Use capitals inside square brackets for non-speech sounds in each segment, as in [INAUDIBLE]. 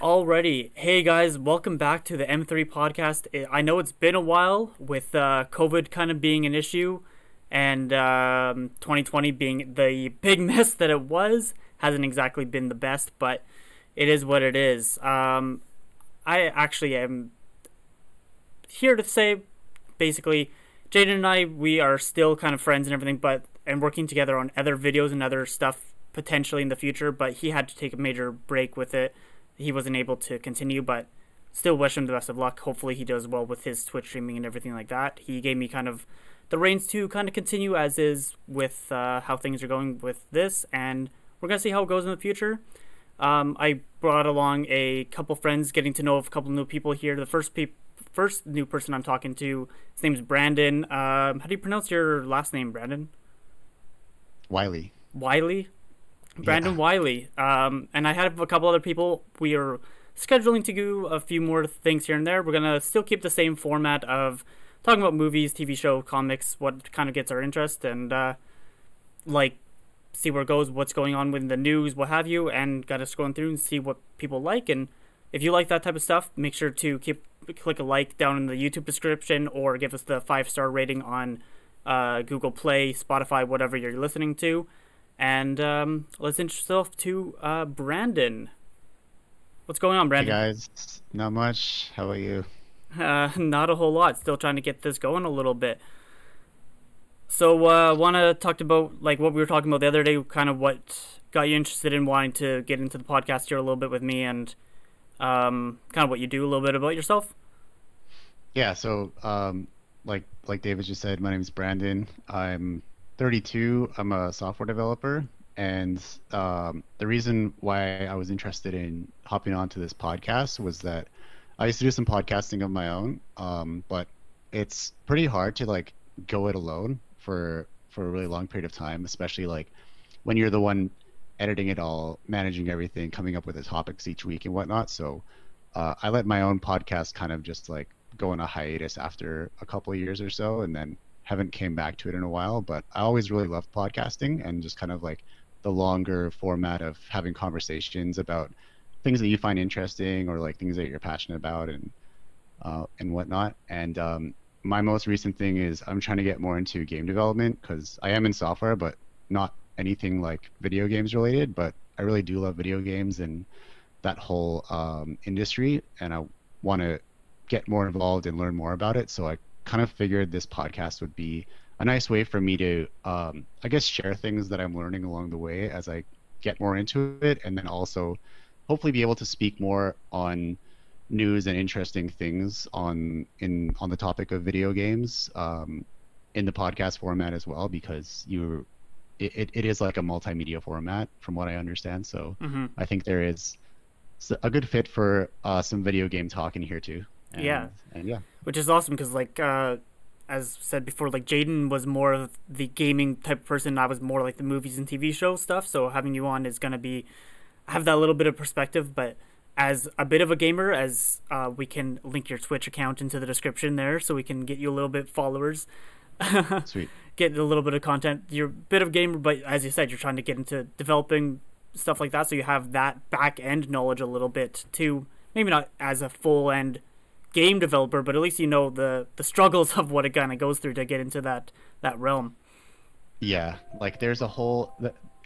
Alrighty, hey guys, welcome back to the M3 podcast. I know it's been a while with uh, COVID kind of being an issue, and um, 2020 being the big [LAUGHS] mess that it was. Hasn't exactly been the best, but it is what it is. Um, I actually am here to say, basically, Jaden and I, we are still kind of friends and everything, but and working together on other videos and other stuff potentially in the future. But he had to take a major break with it he wasn't able to continue, but still wish him the best of luck. Hopefully, he does well with his Twitch streaming and everything like that. He gave me kind of the reins to kind of continue as is with uh, how things are going with this, and we're gonna see how it goes in the future. Um, I brought along a couple friends, getting to know a couple new people here. The first pe- first new person I'm talking to, his name's Brandon. Um, how do you pronounce your last name, Brandon? Wiley. Wiley. Brandon yeah. Wiley. Um, and I have a couple other people. We are scheduling to do a few more things here and there. We're gonna still keep the same format of talking about movies, TV show, comics, what kind of gets our interest, and uh, like see where it goes, what's going on with the news, what have you, and got to scrolling through and see what people like. And if you like that type of stuff, make sure to keep click a like down in the YouTube description or give us the five star rating on uh, Google Play, Spotify, whatever you're listening to. And um, let's introduce ourselves to uh, Brandon. What's going on, Brandon? Hey guys, not much. How about you? Uh, [LAUGHS] not a whole lot. Still trying to get this going a little bit. So, uh, want to talk about like what we were talking about the other day, kind of what got you interested in wanting to get into the podcast here a little bit with me, and um, kind of what you do, a little bit about yourself. Yeah. So, um, like like David just said, my name is Brandon. I'm 32. I'm a software developer, and um, the reason why I was interested in hopping onto this podcast was that I used to do some podcasting of my own, um, but it's pretty hard to like go it alone for for a really long period of time, especially like when you're the one editing it all, managing everything, coming up with the topics each week and whatnot. So uh, I let my own podcast kind of just like go on a hiatus after a couple of years or so, and then haven't came back to it in a while, but I always really loved podcasting and just kind of like the longer format of having conversations about things that you find interesting or like things that you're passionate about and uh, and whatnot. And um, my most recent thing is I'm trying to get more into game development because I am in software, but not anything like video games related. But I really do love video games and that whole um, industry, and I want to get more involved and learn more about it. So I kind of figured this podcast would be a nice way for me to, um, I guess, share things that I'm learning along the way as I get more into it, and then also hopefully be able to speak more on news and interesting things on in on the topic of video games um, in the podcast format as well because you it, it is like a multimedia format from what I understand. So mm-hmm. I think there is a good fit for uh, some video game talk in here too. And, yeah. And yeah. Which is awesome because, like, uh, as said before, like Jaden was more of the gaming type of person. I was more like the movies and TV show stuff. So having you on is gonna be have that little bit of perspective. But as a bit of a gamer, as uh, we can link your Twitch account into the description there, so we can get you a little bit followers. [LAUGHS] Sweet. get a little bit of content. You're a bit of a gamer, but as you said, you're trying to get into developing stuff like that. So you have that back end knowledge a little bit too. Maybe not as a full end game developer, but at least you know the the struggles [LAUGHS] of what it kind of goes through to get into that that realm. Yeah, like there's a whole.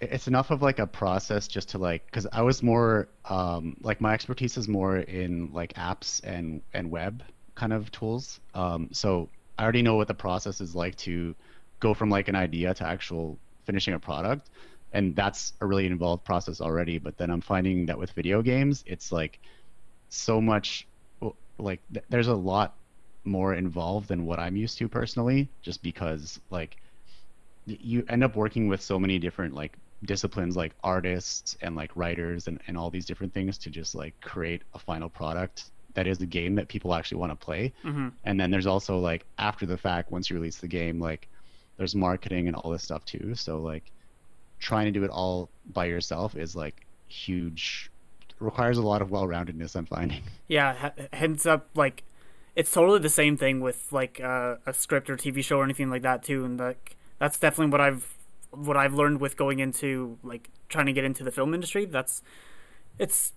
It's enough of like a process just to like, because I was more um, like my expertise is more in like apps and and web kind of tools. Um, so I already know what the process is like to go from like an idea to actual finishing a product, and that's a really involved process already. But then I'm finding that with video games, it's like so much like th- there's a lot more involved than what I'm used to personally, just because like you end up working with so many different like disciplines like artists and like writers and, and all these different things to just like create a final product that is a game that people actually want to play mm-hmm. and then there's also like after the fact once you release the game like there's marketing and all this stuff too so like trying to do it all by yourself is like huge requires a lot of well-roundedness. I'm finding. [LAUGHS] Yeah, hence up like it's totally the same thing with like uh, a script or TV show or anything like that too, and like that's definitely what I've what I've learned with going into like trying to get into the film industry. That's it's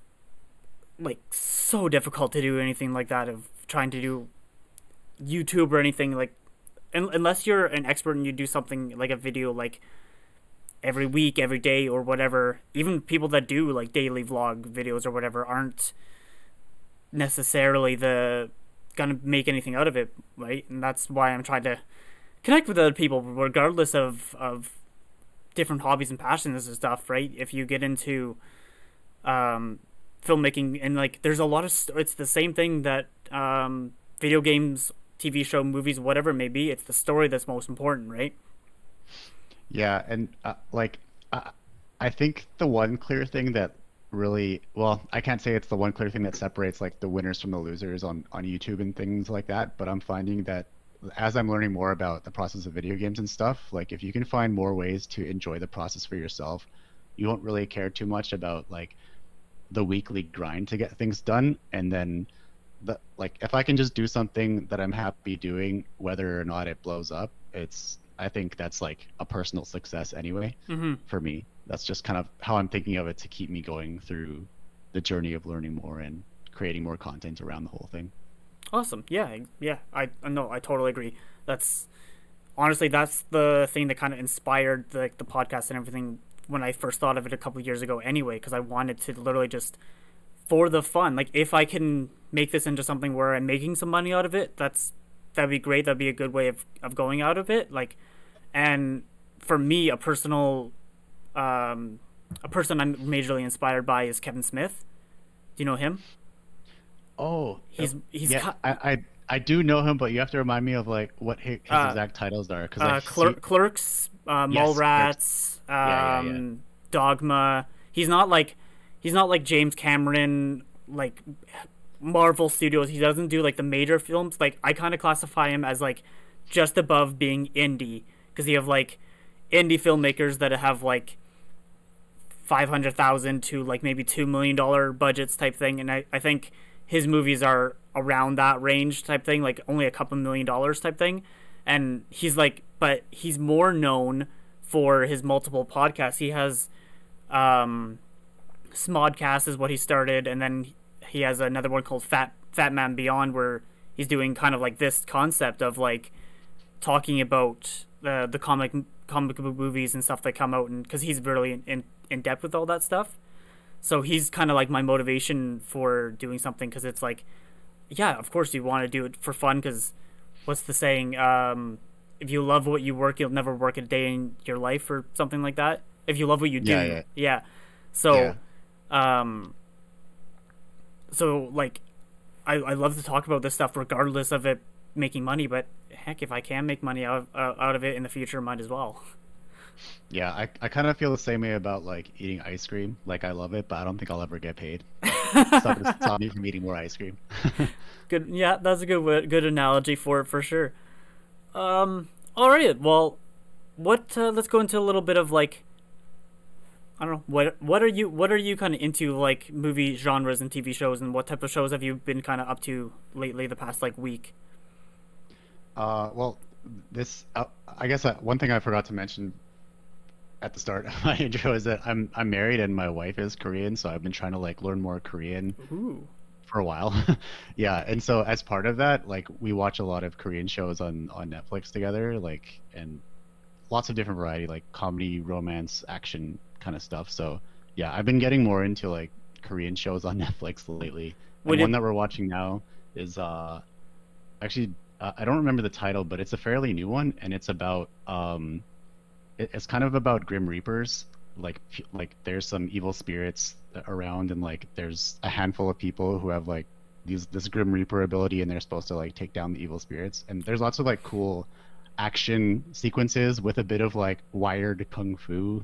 like so difficult to do anything like that of trying to do YouTube or anything like un- unless you're an expert and you do something like a video like every week, every day or whatever. Even people that do like daily vlog videos or whatever aren't necessarily the gonna make anything out of it, right? And that's why I'm trying to connect with other people regardless of of different hobbies and passions and stuff, right? If you get into um, filmmaking and like, there's a lot of st- it's the same thing that um, video games, TV show, movies, whatever it may be. It's the story that's most important, right? Yeah, and uh, like uh, I think the one clear thing that really well, I can't say it's the one clear thing that separates like the winners from the losers on on YouTube and things like that, but I'm finding that as I'm learning more about the process of video games and stuff, like if you can find more ways to enjoy the process for yourself, you won't really care too much about like the weekly grind to get things done and then the like if I can just do something that I'm happy doing whether or not it blows up, it's I think that's like a personal success anyway mm-hmm. for me. That's just kind of how I'm thinking of it to keep me going through the journey of learning more and creating more content around the whole thing. Awesome. Yeah, yeah. I no, I totally agree. That's honestly that's the thing that kind of inspired the the podcast and everything when I first thought of it a couple years ago. Anyway, because I wanted to literally just for the fun. Like if I can make this into something where I'm making some money out of it, that's that'd be great. That'd be a good way of of going out of it. Like, and for me, a personal, um, a person I'm majorly inspired by is Kevin Smith. Do you know him? Oh, He's he's yeah. I, I I do know him, but you have to remind me of like what his, his Uh, exact titles are because uh, Cler- Clerks, uh, Yes, Mallrats, um, yeah, yeah. Dogma. He's not like he's not like James Cameron, like Marvel Studios. He doesn't do like the major films. Like I kind of classify him as like just above being indie because you have like indie filmmakers that have like five hundred thousand to like maybe two million dollar budgets type thing, and I, I think his movies are around that range type thing, like only a couple million dollars type thing. And he's like, but he's more known for his multiple podcasts. He has, um, Smodcast is what he started, and then he has another one called Fat Fat Man Beyond, where he's doing kind of like this concept of like talking about the the comic comic book movies and stuff that come out, and because he's really in, in in depth with all that stuff. So he's kind of like my motivation for doing something because it's like, yeah, of course you want to do it for fun because what's the saying? Um, if you love what you work, you'll never work a day in your life or something like that. If you love what you do, Yeah, yeah. So, um, so like, I I love to talk about this stuff regardless of it making money. But heck, if I can make money out of, uh, out of it in the future, might as well. Yeah, I, I kind of feel the same way about like eating ice cream. Like I love it, but I don't think I'll ever get paid. [LAUGHS] Stop, stop me from eating more ice cream. [LAUGHS] Good. Yeah, that's a good good analogy for it for sure. Um. All right. Well, what? Uh, let's go into a little bit of like. I don't know what what are you what are you kind of into like movie genres and TV shows and what type of shows have you been kind of up to lately the past like week? Uh, well, this uh, I guess uh, one thing I forgot to mention at the start of [LAUGHS] my intro is that I'm I'm married and my wife is Korean, so I've been trying to like learn more Korean Ooh. for a while. [LAUGHS] yeah, and so as part of that, like we watch a lot of Korean shows on on Netflix together, like and lots of different variety, like comedy, romance, action kind of stuff. So yeah, I've been getting more into like Korean shows on [LAUGHS] Netflix lately. And Would it- one that we're watching now is uh actually uh, I don't remember the title, but it's a fairly new one, and it's about um it, it's kind of about Grim Reapers. Like like there's some evil spirits around, and like there's a handful of people who have like these this Grim Reaper ability, and they're supposed to like take down the evil spirits. And there's lots of like cool action sequences with a bit of like wired kung fu.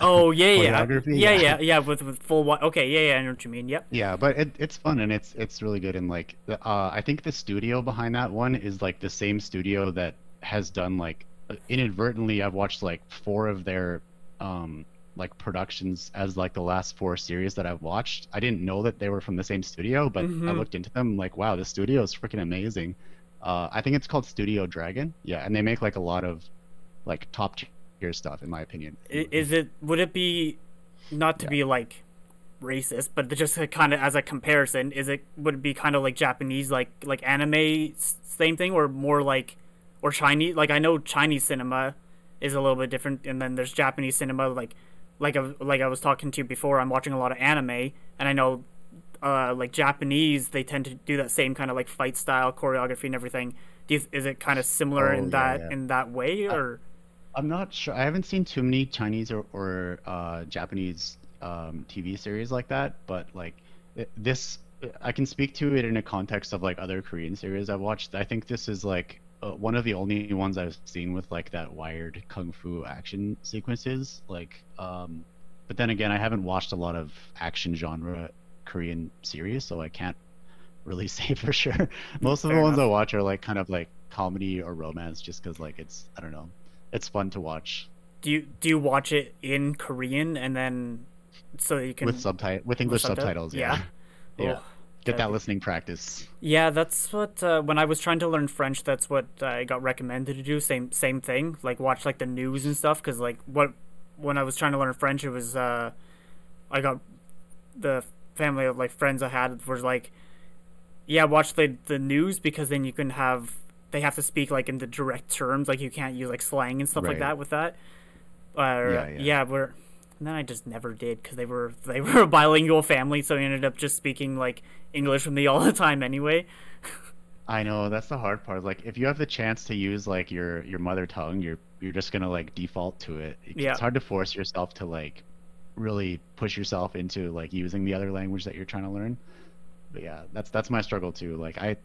Oh [LAUGHS] yeah yeah yeah yeah. yeah yeah with with full okay yeah yeah I know what you mean yep Yeah, but it, it's fun and it's it's really good and like uh, I think the studio behind that one is like the same studio that has done like uh, inadvertently I've watched like four of their um like productions as like the last four series that I've watched. I didn't know that they were from the same studio, but I Mhm. looked into them like wow, this studio is freaking amazing. Uh, I think it's called Studio Dragon. Yeah, and they make like a lot of like top tier stuff in my opinion. Is it would it be not to Yeah. be like racist, but just kind of as a comparison, is it would it be kind of like Japanese, like like anime, same thing, or more like, or Chinese? Like I know Chinese cinema is a little bit different, and then there's Japanese cinema, like like I, like I was talking to you before. I'm watching a lot of anime, and I know uh, like Japanese, they tend to do that same kind of like fight style choreography and everything. Do you, is it kind of similar Oh, in yeah, that yeah. in that way, or I'm not sure. I haven't seen too many Chinese or, or uh, Japanese um, TV series like that, but like this, I can speak to it in a context of like other Korean series I've watched. I think this is like uh, one of the only ones I've seen with like that wired kung fu action sequences. Like, um, but then again, I haven't watched a lot of action genre Korean series, so I can't really [LAUGHS] say for sure. Most of Fair the ones enough. I watch are like kind of like comedy or romance, just because like it's I don't know, it's fun to watch do you do you watch it in Korean and then so you can with subtitle with English subtit- subtitles. Yeah, yeah. [LAUGHS] yeah. Oh, Get that okay. listening practice. Yeah, that's what uh, when I was trying to learn French, that's what I got recommended to do. Same same thing, like watch like the news and stuff. Cause like what when I was trying to learn French, it was uh, I got the family of like friends I had was like, yeah, watch the the news because then you can have they have to speak like in the direct terms, like you can't use like slang and stuff like that with that. Uh, Yeah, yeah, yeah. we're. And then I just never did because they were they [LAUGHS] were a bilingual family, so I ended up just speaking like English with me all the time anyway. [LAUGHS] I know that's the hard part. Like if you have the chance to use like your your mother tongue, you're you're just gonna like default to it. It's Yeah. hard to force yourself to like really push yourself into like using the other language that you're trying to learn. But yeah, that's that's my struggle too. Like I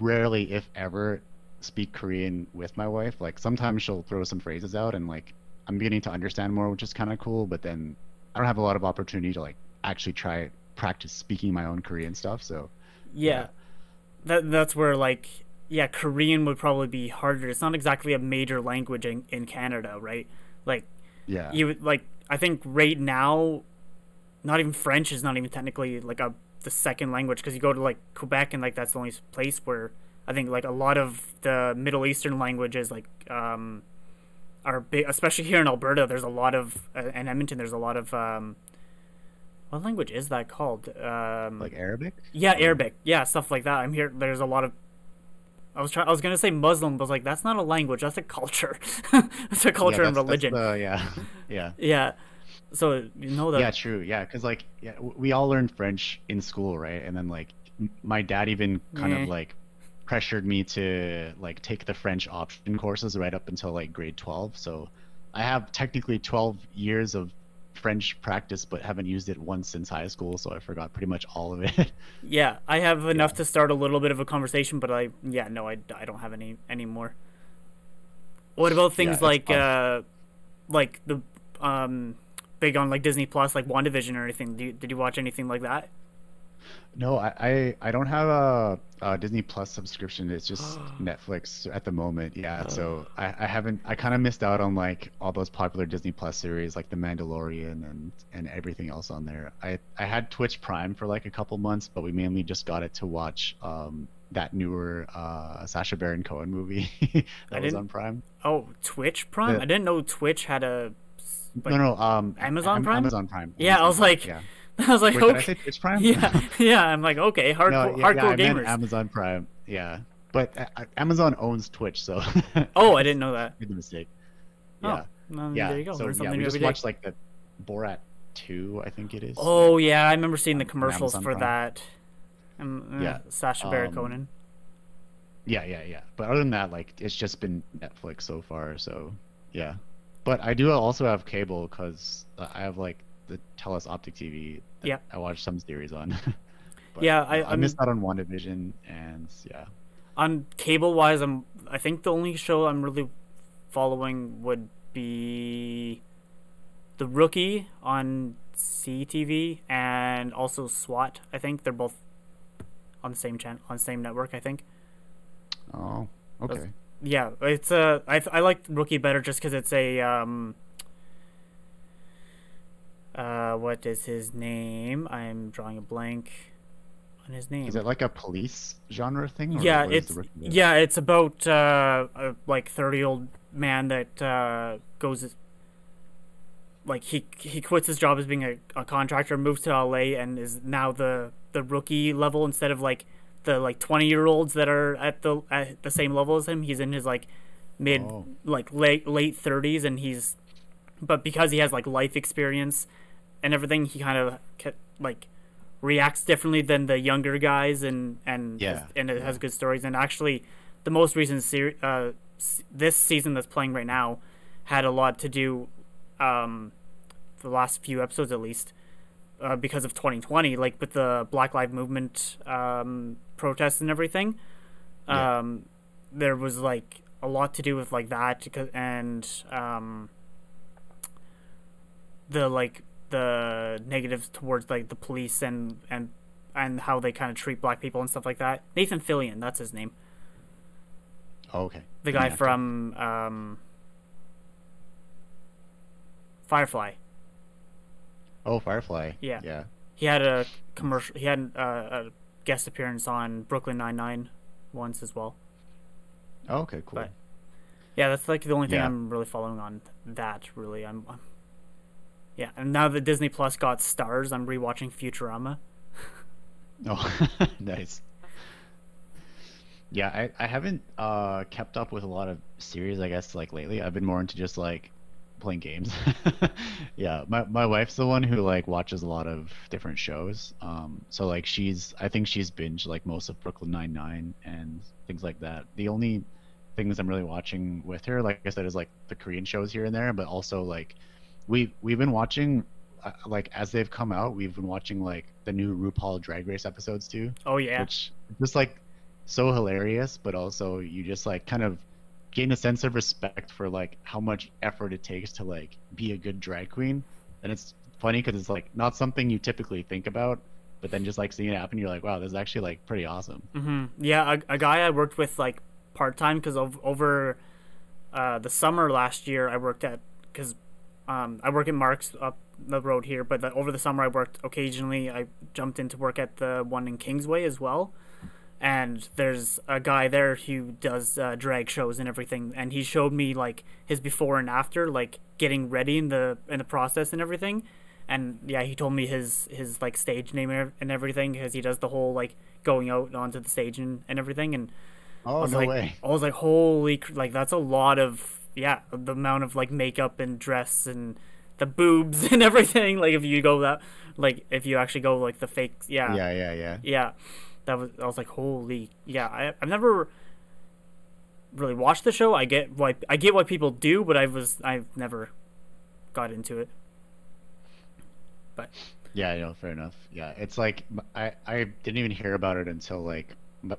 rarely, if ever, speak Korean with my wife. Like sometimes she'll throw some phrases out and like I'm beginning to understand more, which is kind of cool. But then I don't have a lot of opportunity to like actually try practice speaking my own Korean stuff. So Yeah. That that's where like yeah, Korean would probably be harder. It's not exactly a major language in, in Canada, right? Like yeah, you like I think right now not even French is not even technically like a the second language because you go to like Quebec and like that's the only place where I think like a lot of the Middle Eastern languages like um are big especially here in Alberta there's a lot of uh, and Edmonton there's a lot of um what language is that called um like Arabic. yeah, Arabic. Yeah, stuff like that. I'm here. There's a lot of. I was trying. I was gonna say Muslim, but I was like, that's not a language. That's a culture. [LAUGHS] it's a culture yeah, and that's- that's religion. the- yeah, [LAUGHS] yeah, Yeah. So you know that. yeah. True. Yeah, because like yeah, we all learned French in school, right? And then like my dad even kind Yeah. of like pressured me to like take the French option courses right up until like grade twelve. So I have technically twelve years of French practice, but haven't used it once since high school. So I forgot pretty much all of it. [LAUGHS] Yeah, I have enough to start a little bit of a conversation, but I yeah no, I, I don't have any anymore. What about things it's like uh, like the um, big on like Disney Plus, like WandaVision or anything? Did you, did you watch anything like that? No, I, I, I don't have a, a Disney Plus subscription. It's just [GASPS] Netflix at the moment. Yeah, so I, I haven't. I kind of missed out on like all those popular Disney Plus series, like The Mandalorian and and everything else on there. I I had Twitch Prime for like a couple months, but we mainly just got it to watch um that newer uh Sacha Baron Cohen movie [LAUGHS] that I was on Prime. Oh, Twitch Prime. The- I didn't know Twitch had a. No, no, um, Amazon Prime? Amazon Prime. Yeah, I was like- yeah. [LAUGHS] I was like, Wait, okay. Twitch Prime? [LAUGHS] yeah, yeah. I'm like, okay, hardcore, no, yeah, hardcore yeah, I meant gamers. Amazon Prime. Yeah, but uh, uh, Amazon owns Twitch, so. [LAUGHS] oh, I didn't know that. made the mistake. Oh, Yeah, well, yeah. there you go. So yeah, we just day. watched like the Borat two, I think it is. Oh yeah, I remember seeing the commercials for Prime. that. Um, uh, Yeah, Sacha Baron um, Cohen. Yeah, yeah, yeah. But other than that, like it's just been Netflix so far. So yeah, but I do also have cable because I have like the Telus Optic TV. that Yeah. I watch some series on. [LAUGHS] But, Yeah, I- I I'm- missed out on WandaVision, and yeah. On cable wise, I'm. I think the only show I'm really following would be The Rookie on CTV and also SWAT. I think they're both on the same channel on the same network. I think. Oh, okay. Yeah, it's a. I I like Rookie better just because it's a um. Uh, what is his name? I'm drawing a blank on his name. Is it like a police genre thing? Or yeah, it's yeah, it's about uh, a like thirty year old man that uh, goes like he he quits his job as being a, a contractor, moves to LA, and is now the the rookie level instead of like the like twenty year olds that are at the at the same level as him. He's in his like mid Oh. like late late thirties, and he's but because he has like life experience and everything, he kind of like reacts differently than the younger guys, and and Yeah, and it has good stories. And actually, the most recent series, uh, this season that's playing right now, had a lot to do, um, the last few episodes at least, uh, because of 2020, like with the Black Lives Movement um, protests and everything. Yeah. Um, there was like a lot to do with like that, and um, the like the negatives towards like the police and and and how they kind of treat black people and stuff like that. Nathan Fillion, that's his name. Oh, okay. The guy actor. from um, Firefly. Oh, Firefly. Yeah. Yeah. He had a commercial. He had uh, a guest appearance on Brooklyn Nine Nine once as well. Oh, okay. Cool. But- Yeah, that's like the only thing Yeah. I'm really following on that. Really, I'm. I'm yeah, and now that Disney Plus got stars, I'm rewatching Futurama. [LAUGHS] Oh, [LAUGHS] nice. Yeah, I, I haven't uh kept up with a lot of series, I guess, like lately. I've been more into just like playing games. [LAUGHS] yeah, my my wife's the one who like watches a lot of different shows. Um, so like she's I think she's binged like most of Brooklyn Nine Nine and things like that. The only things I'm really watching with her, like I said, is like the Korean shows here and there, but also like we we've been watching uh, like as they've come out, we've been watching like the new RuPaul Drag Race episodes too, Oh yeah, which just like so hilarious, but also you just like kind of gain a sense of respect for like how much effort it takes to like be a good drag queen, and it's funny because it's like not something you typically think about, but then just like seeing it happen, you're like, wow, this is actually like pretty awesome. hmm Yeah, a, a guy I worked with like part time because over uh, the summer last year I worked at because um, I work at Mark's up the road here, but the, over the summer I worked occasionally. I jumped into work at the one in Kingsway as well, and there's a guy there who does uh, drag shows and everything, and he showed me like his before and after, like getting ready in the in the process and everything. And yeah, he told me his his like stage name and everything because he does the whole like going out onto the stage and, and everything. And I Oh was no like, way! I was like, holy, cr- like that's a lot of yeah, the amount of like makeup and dress and the boobs [LAUGHS] and everything. Like if you go that, like if you actually go like the fake, yeah, Yeah, yeah, yeah. yeah, that was I was like, holy, yeah. I I've never really watched the show. I get why I get what people do, but I was I've never got into it. But yeah, I know. fair enough. Yeah, it's like I I didn't even hear about it until like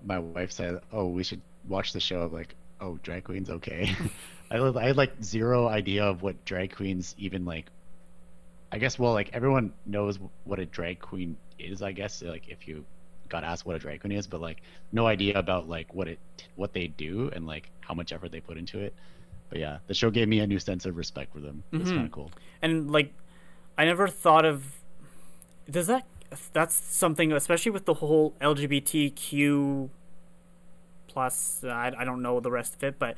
my wife said, "Oh, we should watch the show." I'm like, "Oh, drag queens, okay." [LAUGHS] I I had like zero idea of what drag queens even like. I guess well, like everyone knows what a drag queen is. I guess like if you got asked what a drag queen is, but like no idea about like what it what they do and like how much effort they put into it. But yeah, the show gave me a new sense of respect for them. It's Mhm. kind of cool. and like i never thought of does that that's something especially with the whole lgbtq plus I, I don't know the rest of it but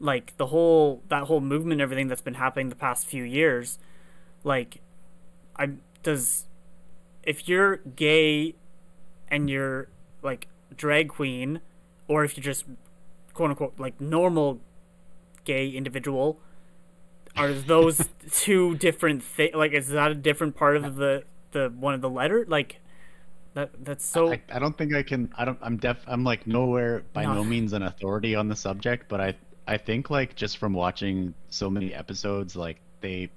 like the whole that whole movement everything that's been happening the past few years like i does if you're gay and you're like drag queen or if you're just quote unquote like normal gay individual are those [LAUGHS] two different things like is that a different part of the the one of the letter like that that's so I, I don't think I can. I don't. I'm deaf. I'm like nowhere by No. no means an authority on the subject, but I I think like just from watching so many episodes, like they,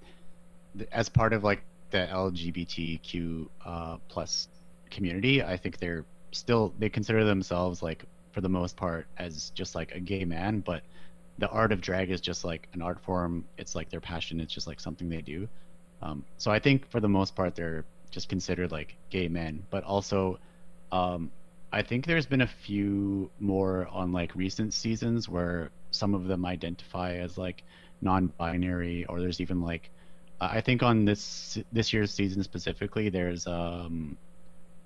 as part of like the LGBTQ uh, plus community, I think they're still they consider themselves like for the most part as just like a gay man, but the art of drag is just like an art form. It's like their passion. It's just like something they do. Um, so I think for the most part they're just considered like gay men, but also um, I think there's been a few more on like recent seasons where some of them identify as like non-binary, or there's even like I think on this this year's season specifically, there's um,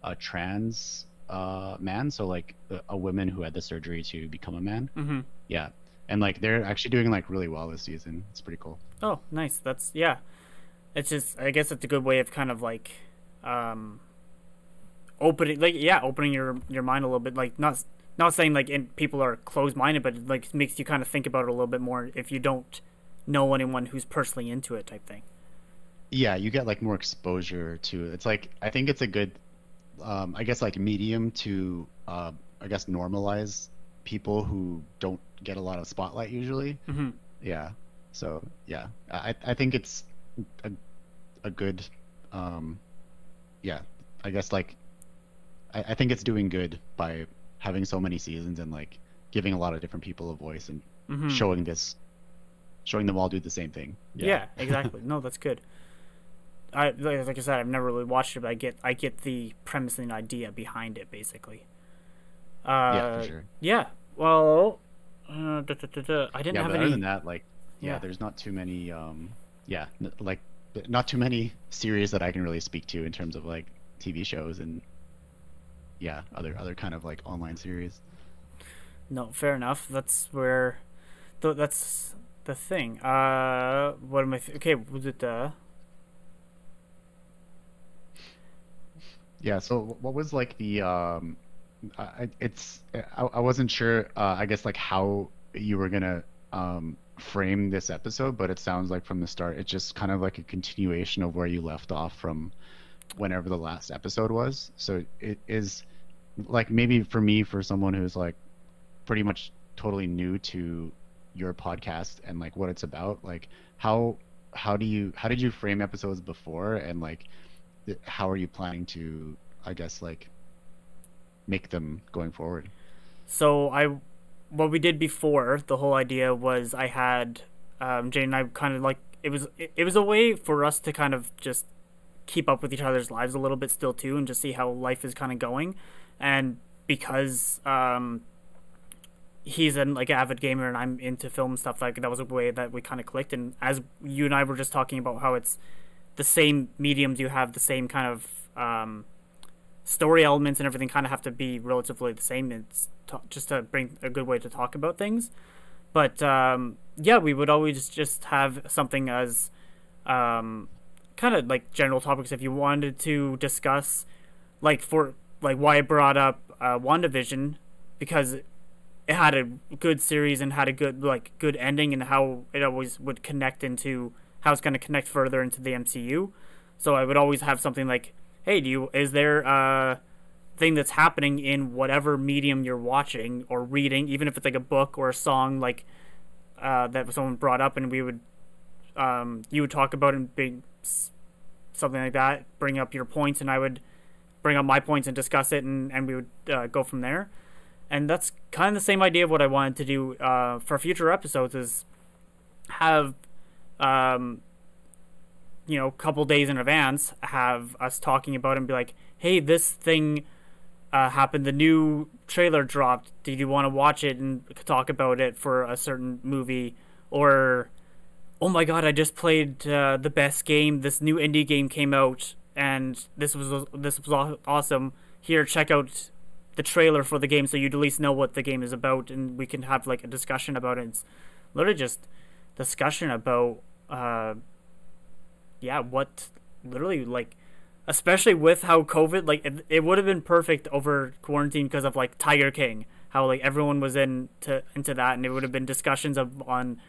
a trans uh, man, so like a, a woman who had the surgery to become a man. hmm Yeah, and like they're actually doing like really well this season. It's pretty cool. oh nice that's yeah it's just I guess it's a good way of kind of like um opening like yeah opening your your mind a little bit like not not saying like in, people are closed minded but it like makes you kind of think about it a little bit more if you don't know anyone who's personally into it type thing Yeah, you get like more exposure to it. It's like I think it's a good, um, I guess like medium to, uh, I guess normalize people who don't get a lot of spotlight usually. hmm Yeah. So yeah, I I think it's a a good, um, yeah. I guess like I, I think it's doing good by having so many seasons and like giving a lot of different people a voice and hmm showing this, showing them all do the same thing. yeah. exactly no that's good I like, like I said I've never really watched it but I get I get the premise and idea behind it basically uh Yeah, for sure. yeah well uh, da, da, da, da. I didn't yeah, have but any other than that, like, yeah, Yeah. there's not too many, um, yeah, n- like, not too many series that I can really speak to in terms of like TV shows and, yeah, other other kind of like online series. No, fair enough. That's where, th- that's the thing. Uh, what am I? Th- okay, was it uh? Yeah. So, what was like the, um, I, it's, I, I wasn't sure, uh, I guess like how you were gonna, um, frame this episode, but it sounds like from the start, it's just kind of like a continuation of where you left off from whenever the last episode was. So it is like maybe for me, for someone who's like pretty much totally new to your podcast and like what it's about, like how how do you how did you frame episodes before and like how are you planning to I guess like make them going forward? So I, what we did before the whole idea was I had, um, Jane and I kind of like it was it, it was a way for us to kind of just keep up with each other's lives a little bit still too and just see how life is kind of going, and because um. He's an like avid gamer and I'm into film stuff like that was a way that we kind of clicked and as you and I were just talking about how it's the same mediums you have the same kind of um, story elements and everything kind of have to be relatively the same. It's t- just to bring a good way to talk about things. But um, yeah, we would always just have something as um, kind of like general topics if you wanted to discuss, like for like why I brought up uh, WandaVision because it had a good series and had a good like good ending and how it always would connect into how it's going to connect further into the MCU. So I would always have something like, "Hey, do you is there a thing that's happening in whatever medium you're watching or reading, even if it's like a book or a song like uh, that someone brought up, and we would um, you would talk about and big something like that, bring up your points, and I would bring up my points and discuss it, and and we would uh, go from there." and that's kind of the same idea of what I wanted to do uh, for future episodes is have um, you know a couple days in advance have us talking about and be like hey this thing uh, happened. The new trailer dropped. Did you want to watch it and talk about it for a certain movie? Or oh my god i just played uh, the best game. This new indie game came out and this was this was awesome. Here check out the trailer for the game so you'd at least know what the game is about and we can have like a discussion about it. It's literally just discussion about uh yeah what literally like especially with how covid like it, it would have been perfect over quarantine because of like tiger king how like everyone was into into that and it would have been discussions of on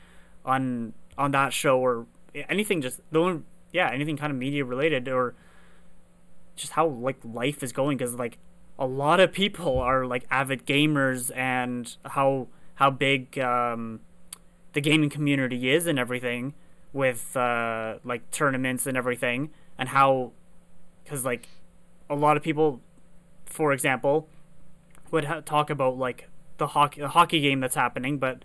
on on that show or anything just the one yeah anything kind of media related or just how like life is going because like a lot of people are like avid gamers and how how big um, the gaming community is and everything with uh, like tournaments and everything and how because like a lot of people for example would ha- talk about like the hockey the hockey game that's happening but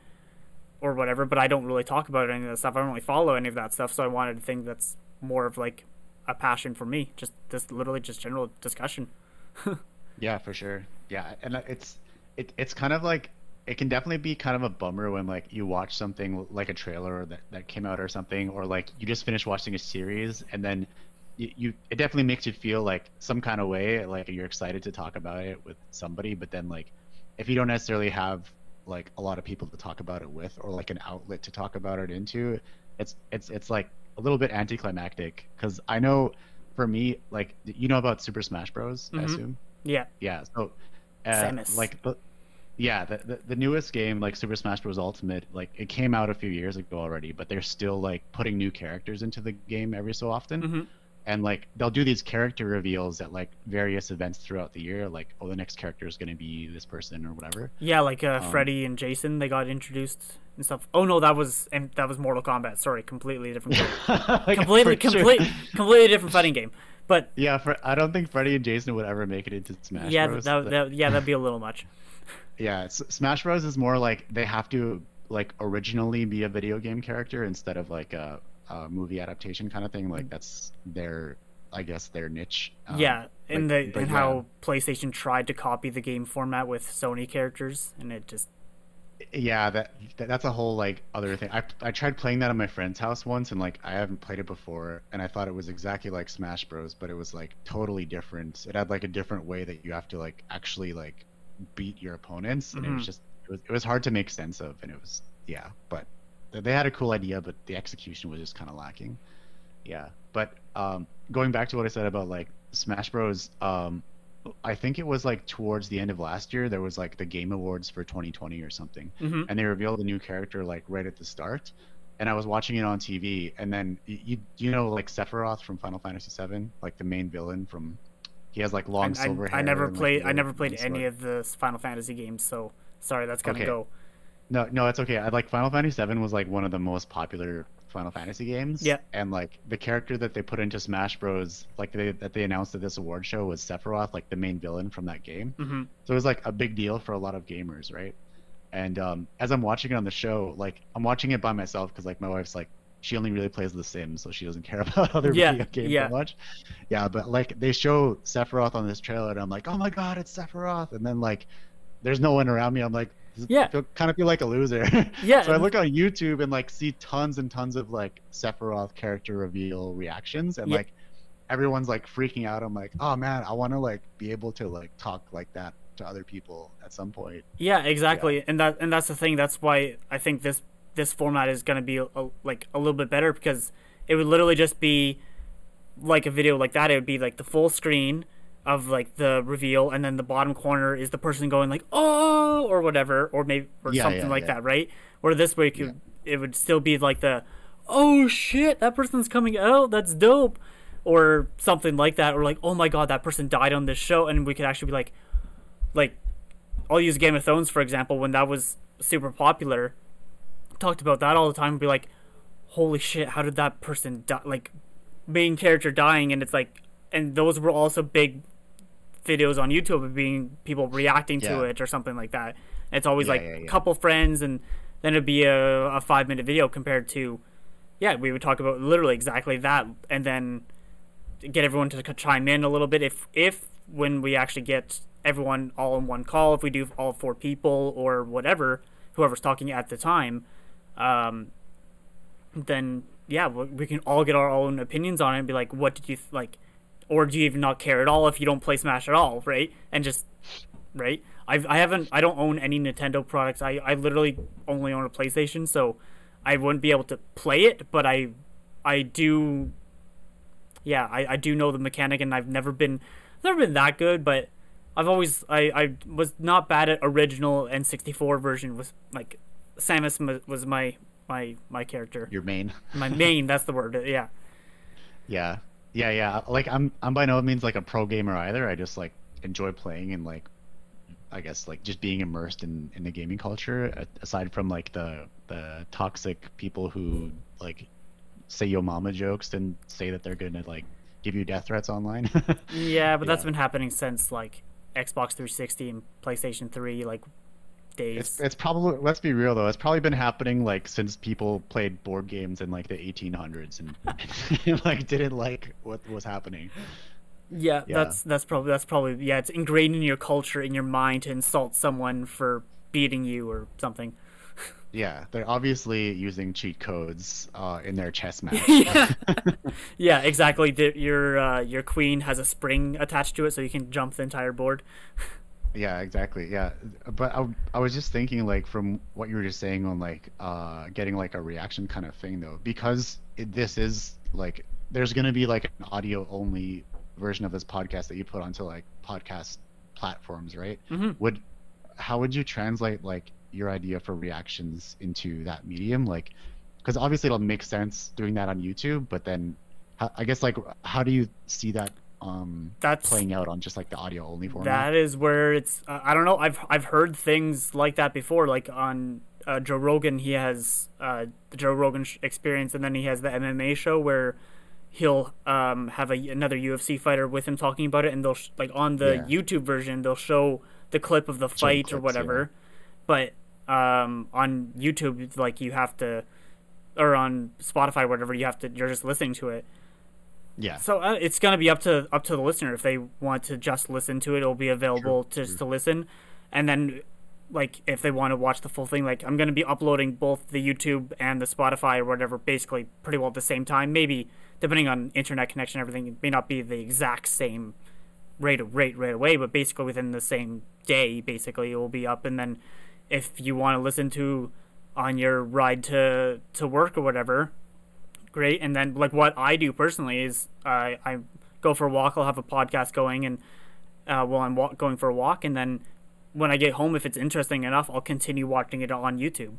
or whatever but i don't really talk about any of that stuff i don't really follow any of that stuff so i wanted to think that's more of like a passion for me just this literally just general discussion [LAUGHS] Yeah, for sure. Yeah, and it's it, it's kind of like it can definitely be kind of a bummer when like you watch something like a trailer that, that came out or something or like you just finished watching a series and then you, you it definitely makes you feel like some kind of way like you're excited to talk about it with somebody but then like if you don't necessarily have like a lot of people to talk about it with or like an outlet to talk about it into it's it's it's like a little bit anticlimactic because I know for me, like you know about Super Smash Bros. I Mhm. assume. Yeah. Yeah. So, uh, Samus. like the, yeah, the, the the newest game, like Super Smash Bros. Ultimate, like it came out a few years ago already, but they're still like putting new characters into the game every so often, hmm and like they'll do these character reveals at like various events throughout the year, like oh the next character is gonna be this person or whatever. Yeah, like uh, Um, Freddy and Jason, they got introduced and stuff. Oh no, that was and that was Mortal Kombat. Sorry, completely different. Like, [LAUGHS] completely, for sure. completely different fighting game. But Yeah, for, I don't think Freddy and Jason would ever make it into Smash yeah, Bros. that, that, yeah, that'd be a little much. Yeah, S- Smash Bros is more like they have to like originally be a video game character instead of like a, a movie adaptation kind of thing. Like that's their, I guess, their niche. Um, yeah, and but- the and yeah. how PlayStation tried to copy the game format with Sony characters, and it just Yeah, that, that that's a whole like other thing. I I tried playing that at my friend's house once, and like I haven't played it before, and I thought it was exactly like Smash Bros, but it was like totally different. It had like a different way that you have to like actually like beat your opponents, and it was Mhm. just it was it was hard to make sense of, and it was yeah, but they had a cool idea, but the execution was just kind of lacking. Yeah, but um, going back to what I said about like Smash Bros. Um, I think it was like towards the end of last year. There was like the Game Awards for 2020 or something, hmm and they revealed a new character like right at the start. And I was watching it on TV, and then you you know like Sephiroth from Final Fantasy VII, like the main villain from. He has like long I, silver hair. I never and, like, played. I never played any sword. of the Final Fantasy games, so sorry, that's gonna Okay. go. No, no, that's okay. I like Final Fantasy VII was like one of the most popular Final Fantasy games. Yeah. And like the character that they put into Smash Bros, like they that they announced at this award show was Sephiroth, like the main villain from that game. hmm So it was like a big deal for a lot of gamers, right? And um, as I'm watching it on the show, like I'm watching it by myself because like my wife's like she only really plays The Sims, so she doesn't care [LAUGHS] about other Yeah, video games yeah. that much. Yeah, but like they show Sephiroth on this trailer, and I'm like, oh my god, it's Sephiroth, and then like there's no one around me. I'm like, Yeah. I feel, kind of feel like a loser. [LAUGHS] Yeah, so I look on YouTube and like see tons and tons of like Sephiroth character reveal reactions, and Yeah. like everyone's like freaking out. I'm like, oh man, I want to like be able to like talk like that to other people at some point. Yeah, exactly, and that and that's the thing. That's why I think this this format is gonna be a, like a little bit better because it would literally just be like a video like that. It would be like the full screen of like the reveal, and then the bottom corner is the person going like oh or whatever, or maybe or Yeah, something yeah, like yeah. that, right? Or this way it, could, it would still be like the oh shit that person's coming out, that's dope, or something like that, or like oh my god that person died on this show, and we could actually be like like I'll use Game of Thrones for example when that was super popular. Talked about that all the time. Be like, holy shit, how did that person die? Like, main character dying, and it's like, and those were also big videos on YouTube of being people reacting to it or something like that. And it's always Yeah, like yeah, yeah. couple friends, and then it'd be a, a five minute video compared to, yeah, we would talk about literally exactly that, and then get everyone to chime in a little bit if if when we actually get everyone all in one call if we do all four people or whatever whoever's talking at the time um, then yeah we can all get our own opinions on it and be like what did you th- like or do you even not care at all if you don't play smash at all right and just right I've, i haven't i don't own any nintendo products I, I literally only own a playstation so i wouldn't be able to play it but i i do yeah, I, I do know the mechanic, and I've never been never been that good, but I've always I, I was not bad at original N64 version. Was like Samus was my my my character, Your main. [LAUGHS] my main. that's the word. Yeah, Yeah. Yeah, yeah. Like I'm I'm by no means like a pro gamer either. I just like enjoy playing and like I guess like just being immersed in in the gaming culture aside from like the the toxic people who like say yo mama jokes and say that they're to like give you death threats online. [LAUGHS] yeah, but that's Yeah. been happening since like Xbox 360 and PlayStation 3 like days. It's, it's probably let's be real though. It's probably been happening like since people played board games in like the 1800s [LAUGHS] and like didn't like what was happening. Yeah, Yeah. that's that's probably that's probably yeah. It's ingrained in your culture, in your mind, to insult someone for beating you or something. [LAUGHS] Yeah, they're obviously using cheat codes uh, in their chess match. [LAUGHS] yeah, yeah, exactly. The, your uh, your queen has a spring attached to it, so you can jump the entire board. Yeah, exactly. Yeah, but I, I was just thinking like from what you were just saying on like uh getting like a reaction kind of thing though because it, this is like there's gonna be like an audio only version of this podcast that you put onto like podcast platforms, right? mm-hmm. Would how would you translate like your idea for reactions into that medium? Like, because obviously it'll make sense doing that on YouTube, but then I guess like how do you see that um That's playing out on just like the audio only format? that is where it's. Uh, I don't know. I've I've heard things like that before. Like on uh, Joe Rogan, he has uh, the Joe Rogan sh- experience, and then he has the MMA show where he'll um, have a, another UFC fighter with him talking about it, and they'll sh- like on the Yeah. YouTube version they'll show the clip of the fight or clips, whatever. But um, on YouTube, like you have to, or on Spotify, or whatever, you have to. You're just listening to it. Yeah. So uh, it's gonna be up to up to the listener if they want to just listen to it. It'll be available True, just true. to listen, and then like if they want to watch the full thing, like I'm gonna be uploading both the YouTube and the Spotify or whatever, basically pretty well at the same time. Maybe depending on internet connection, everything it may not be the exact same rate of rate right away, but basically within the same day, basically it will be up. And then if you want to listen to on your ride to to work or whatever, great. And then like what I do personally is I I go for a walk. I'll have a podcast going, and uh, while I'm wa- going for a walk, and then when I get home, if it's interesting enough, I'll continue watching it on YouTube.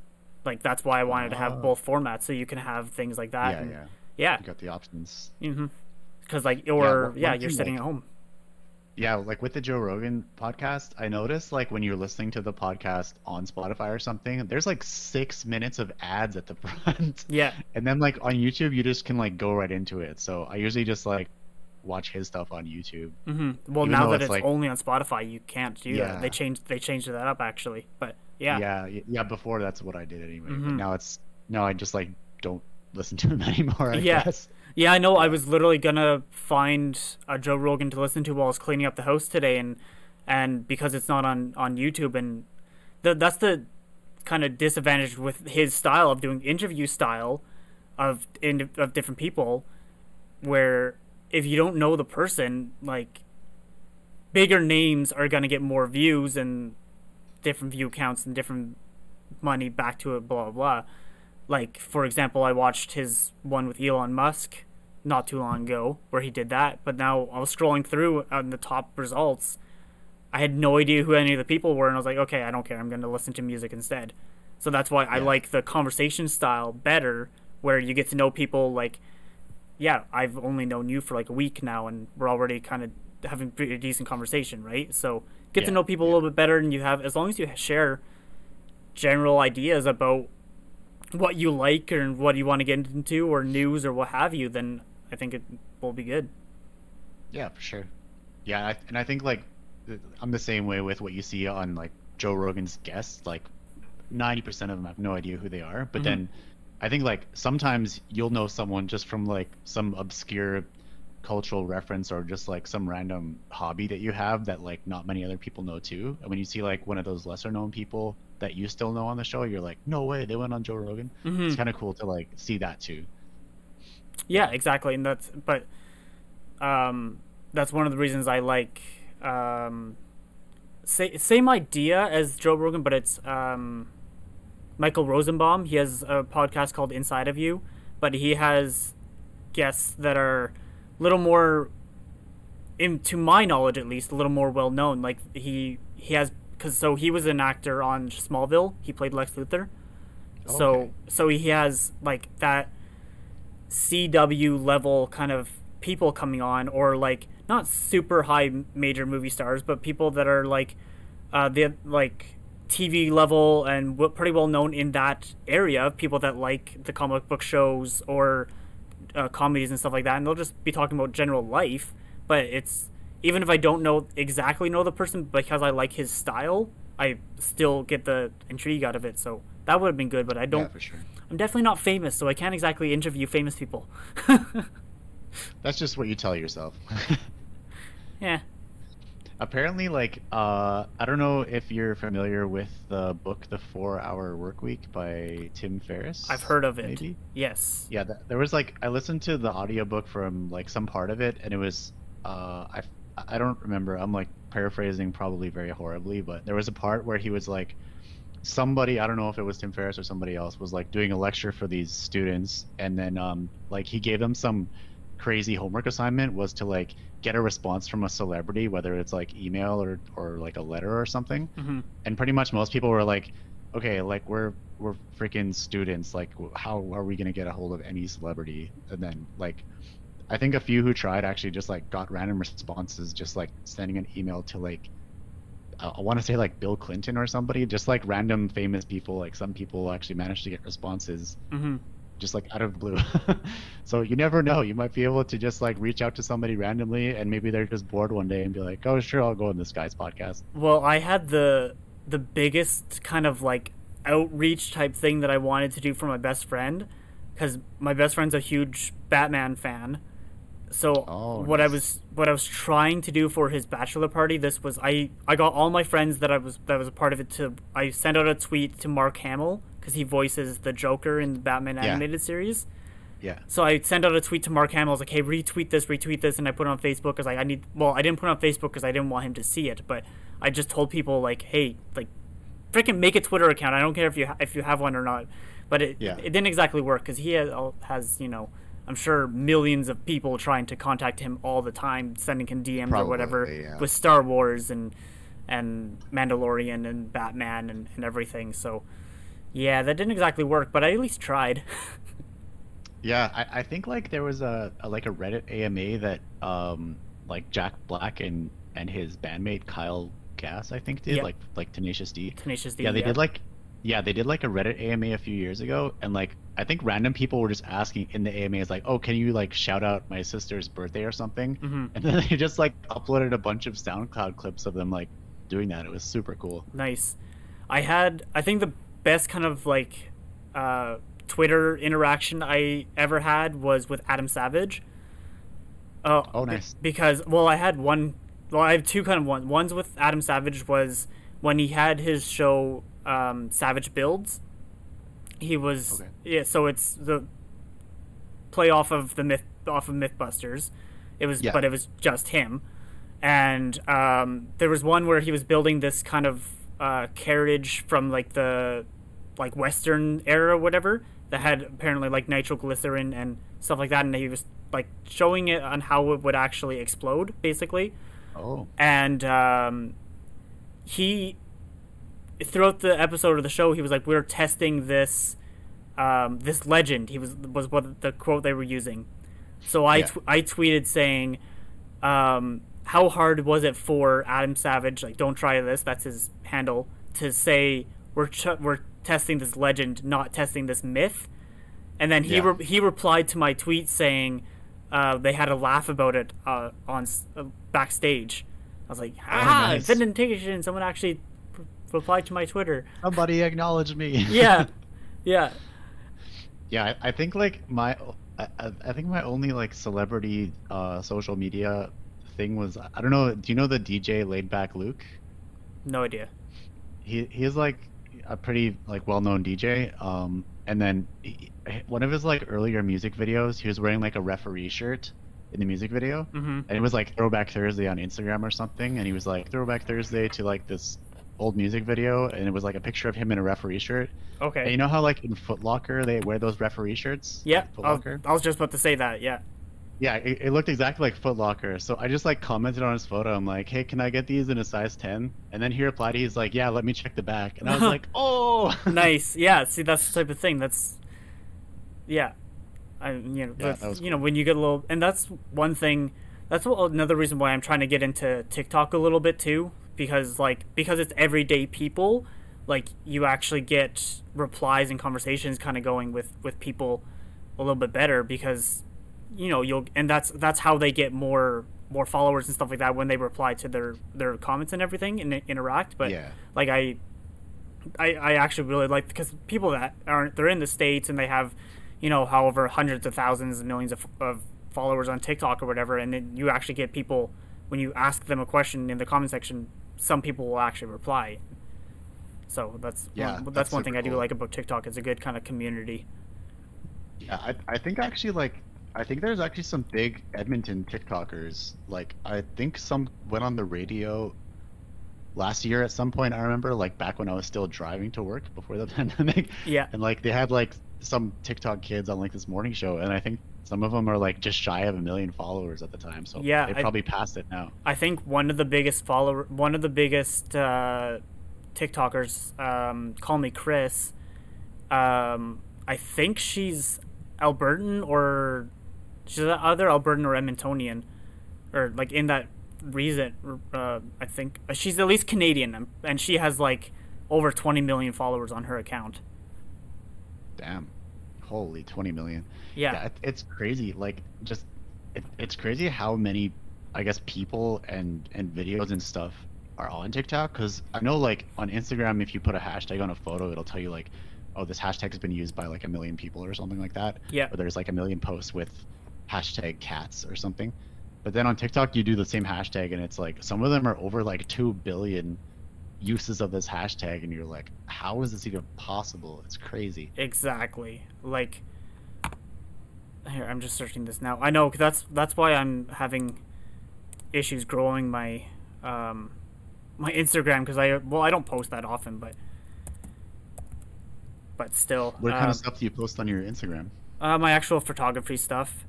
Like that's why I wanted to have Oh. both formats, so you can have things like that. yeah, and- yeah. yeah, You got the options. mm-hmm. Because like, or one- yeah, you're sitting like- at home. Yeah, like with the Joe Rogan podcast, I noticed like when you're listening to the podcast on Spotify or something, there's like six minutes of ads at the [LAUGHS] front. Yeah, And then like on YouTube, you just can like go right into it. So I usually just like watch his stuff on YouTube. hmm Well, Even now that it's, it's like- only on Spotify, you can't do that. Yeah. They changed they changed that up actually, but yeah, yeah, yeah. Before that's what I did anyway. But Mhm. now it's now I just like don't listen to him [LAUGHS] anymore. I Yeah. guess. Yeah, I know. I was literally gonna find a Joe Rogan to listen to while I was cleaning up the house today, and and because it's not on on YouTube, and the, that's the kind of disadvantage with his style of doing interview style of in, of different people, where if you don't know the person, like bigger names are gonna get more views and different view counts and different money back to it, blah blah. blah. Like for example, I watched his one with Elon Musk not too long ago where he did that, but now I was scrolling through on the top results. I had no idea who any of the people were, and I was like, okay, I don't care. I'm going to listen to music instead. So that's why I like the conversation style better, where you get to know people. Like, yeah, I've only known you for like a week now, and we're already kind of having pretty decent conversation, right? So get to know people a little bit better, and you have as long as you share general ideas about what you like or what you want to get into or news or what have you, then I think it will be good. Yeah, for sure. Yeah, I, and I think like I'm the same way with what you see on like Joe Rogan's guests. Like 90% of them have no idea who they are. But Mhm. then I think like sometimes you'll know someone just from like some obscure cultural reference or just like some random hobby that you have that like not many other people know too. And when you see like one of those lesser known people that you still know on the show, you're like, no way, they went on Joe Rogan. hmm It's kind of cool to like see that too. Yeah, exactly, and that's but um, that's one of the reasons I like um, sa- same idea as Joe Rogan, but it's um, Michael Rosenbaum. He has a podcast called Inside of You, but he has guests that are a little more, in to my knowledge at least, a little more well known. Like he he has because so he was an actor on Smallville. He played Lex Luthor. So Okay. so he has like that CW level kind of people coming on, or like not super high major movie stars, but people that are like uh, the like TV level and w- pretty well known in that area. People that like the comic book shows or uh, comedies and stuff like that, and they'll just be talking about general life. But it's even if I don't know exactly know the person because I like his style, I still get the intrigue out of it. So that would have been good, but I don't. for sure. I'm definitely not famous, so I can't exactly interview famous people. [LAUGHS] That's just what you tell yourself. [LAUGHS] yeah. Apparently, like, uh, I don't know if you're familiar with the book "The Four Hour Work Week" by Tim Ferriss. I've heard of it. Maybe. Yes. Yeah, th- there was like I listened to the audiobook from like some part of it, and it was uh, I I don't remember. I'm like paraphrasing probably very horribly, but there was a part where he was like, somebody I don't know if it was Tim Ferriss or somebody else was like doing a lecture for these students, and then um like he gave them some crazy homework assignment was to like get a response from a celebrity, whether it's like email or or like a letter or something, hmm and pretty much most people were like, okay, like we're we're freaking students, like how are we gonna get a hold of any celebrity? And then like I think a few who tried actually just like got random responses, just like sending an email to like I, I want to say like Bill Clinton or somebody, just like random famous people. Like some people actually managed to get responses hmm just like out of blue. [LAUGHS] so you never know. You might be able to just like reach out to somebody randomly, and maybe they're just bored one day and be like, "Oh, sure, I'll go on this guy's podcast." Well, I had the the biggest kind of like outreach type thing that I wanted to do for my best friend because my best friend's a huge Batman fan. So Oh, what I was what I was trying to do for his bachelor party, this was I I got all my friends that I was that was a part of it to I sent out a tweet to Mark Hamill because he voices the Joker in the Batman Yeah. animated series. Yeah. So I sent out a tweet to Mark Hamill. I was like, "Hey, retweet this, retweet this," and I put it on Facebook because like, I need. Well, I didn't put it on Facebook because I didn't want him to see it, but I just told people like, "Hey, like, freaking make a Twitter account. I don't care if you ha- if you have one or not." But it Yeah. it didn't exactly work because he has, has you know I'm sure millions of people trying to contact him all the time, sending him DMs or whatever yeah. with Star Wars and and Mandalorian and Batman and, and everything. So yeah, that didn't exactly work, but I at least tried. [LAUGHS] Yeah, I, I think like there was a, a like a Reddit AMA that um like Jack Black and and his bandmate Kyle Gass I think did Yeah. like like Tenacious D. Tenacious D. Yeah, they did like yeah, they did like a Reddit AMA a few years ago and like I think random people were just asking in the AMAs like, "Oh, can you like shout out my sister's birthday or something?" Mhm. And then they just like uploaded a bunch of SoundCloud clips of them like doing that. It was super cool. Nice. I had I think the best kind of like uh, Twitter interaction I ever had was with Adam Savage. Uh, Oh, nice. because well, I had one. Well, I have two kind of ones. One's with Adam Savage was when he had his show um, Savage Builds. He was Okay. yeah. So it's the play off of the myth off of MythBusters. It was, Yeah. but it was just him. And um, there was one where he was building this kind of uh, carriage from like the like Western era, whatever, that had apparently like nitroglycerin and stuff like that, and he was like showing it on how it would actually explode, basically Oh. and um, he throughout the episode of the show he was like we're testing this um, this legend he was was what the quote they were using so i Yeah. tw- i tweeted saying um, how hard was it for adam savage like don't try this that's his handle to say we're ch- we're testing this legend not testing this myth and then he Yeah. re- he replied to my tweet saying uh, they had a laugh about it uh, on uh, backstage. I was like, ah, nice. vindication! Someone actually p- replied to my Twitter. Somebody acknowledge me. [LAUGHS] Yeah, yeah. Yeah, I, I think like my, I, I I think my only like celebrity uh, social media thing was I don't know. Do you know the DJ Laid Back Luke? No idea. He he is like a pretty like well known DJ. Um, and then he, one of his like earlier music videos, he was wearing like a referee shirt in the music video, hmm and it was like Throwback Thursday on Instagram or something, and he was like Throwback Thursday to like this old music video, and it was like a picture of him in a referee shirt. Okay. And you know how like in Foot Locker they wear those referee shirts? yeah, Like I was, Locker? I was just about to say that. Yeah. Yeah, it, it looked exactly like Foot Locker. So I just like commented on his photo. I'm like, hey, can I get these in a size 10? And then he replied, he's like, yeah, let me check the back. And I was [LAUGHS] like, oh, [LAUGHS] nice. Yeah. See, that's the type of thing. That's yeah. I you know Yeah, that's- that was you know when you get a little and that's one thing. That's what, another reason why I'm trying to get into TikTok a little bit too because like because it's everyday people like you actually get replies and conversations kind of going with with people a little bit better because you know you'll and that's that's how they get more more followers and stuff like that when they reply to their their comments and everything and interact but Yeah. like i I, I actually really like because people that aren't they're in the states and they have you know however hundreds of thousands and millions of, of followers on tiktok or whatever and then you actually get people when you ask them a question in the comment section some people will actually reply so that's Yeah, one, that's, that's one thing i do cool. like about tiktok it's a good kind of community Yeah, I, I think actually like I think there's actually some big Edmonton TikTokers. Like I think some went on the radio last year at some point. I remember like back when I was still driving to work before the [LAUGHS] pandemic. Yeah. And like they had like some TikTok kids on like this morning show, and I think some of them are like just shy of a million followers at the time. So Yeah, they I- probably passed it now. I think one of the biggest follower, one of the biggest uh, TikTokers, um, KallMeKris. Um, I think she's Albertan or she's either Albertan or Edmontonian, or like in that reason. Uh, I think she's at least Canadian, um, and she has like over 20 million followers on her account. Damn. Holy 20 million. Yeah, it- it's crazy. Like, just it, it's crazy how many, I guess, people and and videos and stuff are on TikTok. Because I know, like, on Instagram, if you put a hashtag on a photo, it'll tell you like, oh, this hashtag has been used by like a million people or something like that. Yeah. Or there's like a million posts with hashtag cats or something. But then on TikTok, you do the same hashtag, and it's like some of them are over like two billion uses of this hashtag, and you're like, how is this even possible? It's crazy. exactly. Like here, I'm just searching this now. I know 'cause that's that's why I'm having issues growing my um my Instagram because I well I don't post that often, but but still, What kind um, of stuff do you post on your Instagram? uh, my actual photography stuff.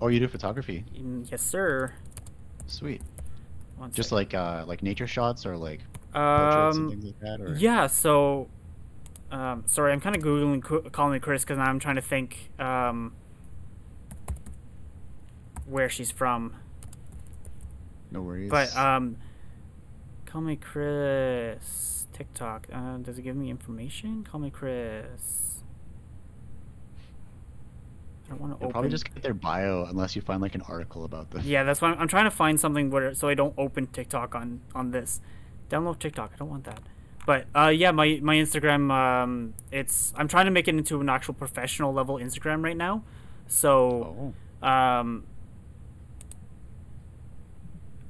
Oh, you do photography. Mm, Yes, sir. Sweet. One Just sec. like uh like nature shots or like um things like that or yeah. So um sorry, I'm kind of googling calling KallMeKris because I'm trying to think um where she's from. no worries. But um, KallMeKris. TikTok. Uh, does it give me information? KallMeKris. I don't want to open. probably just get their bio unless you find like an article about them. Yeah, that's why I'm, I'm trying to find something where so I don't open TikTok on on this. Download TikTok. I don't want that. But uh, yeah, my my Instagram. Um, it's I'm trying to make it into an actual professional level Instagram right now. So Oh. um,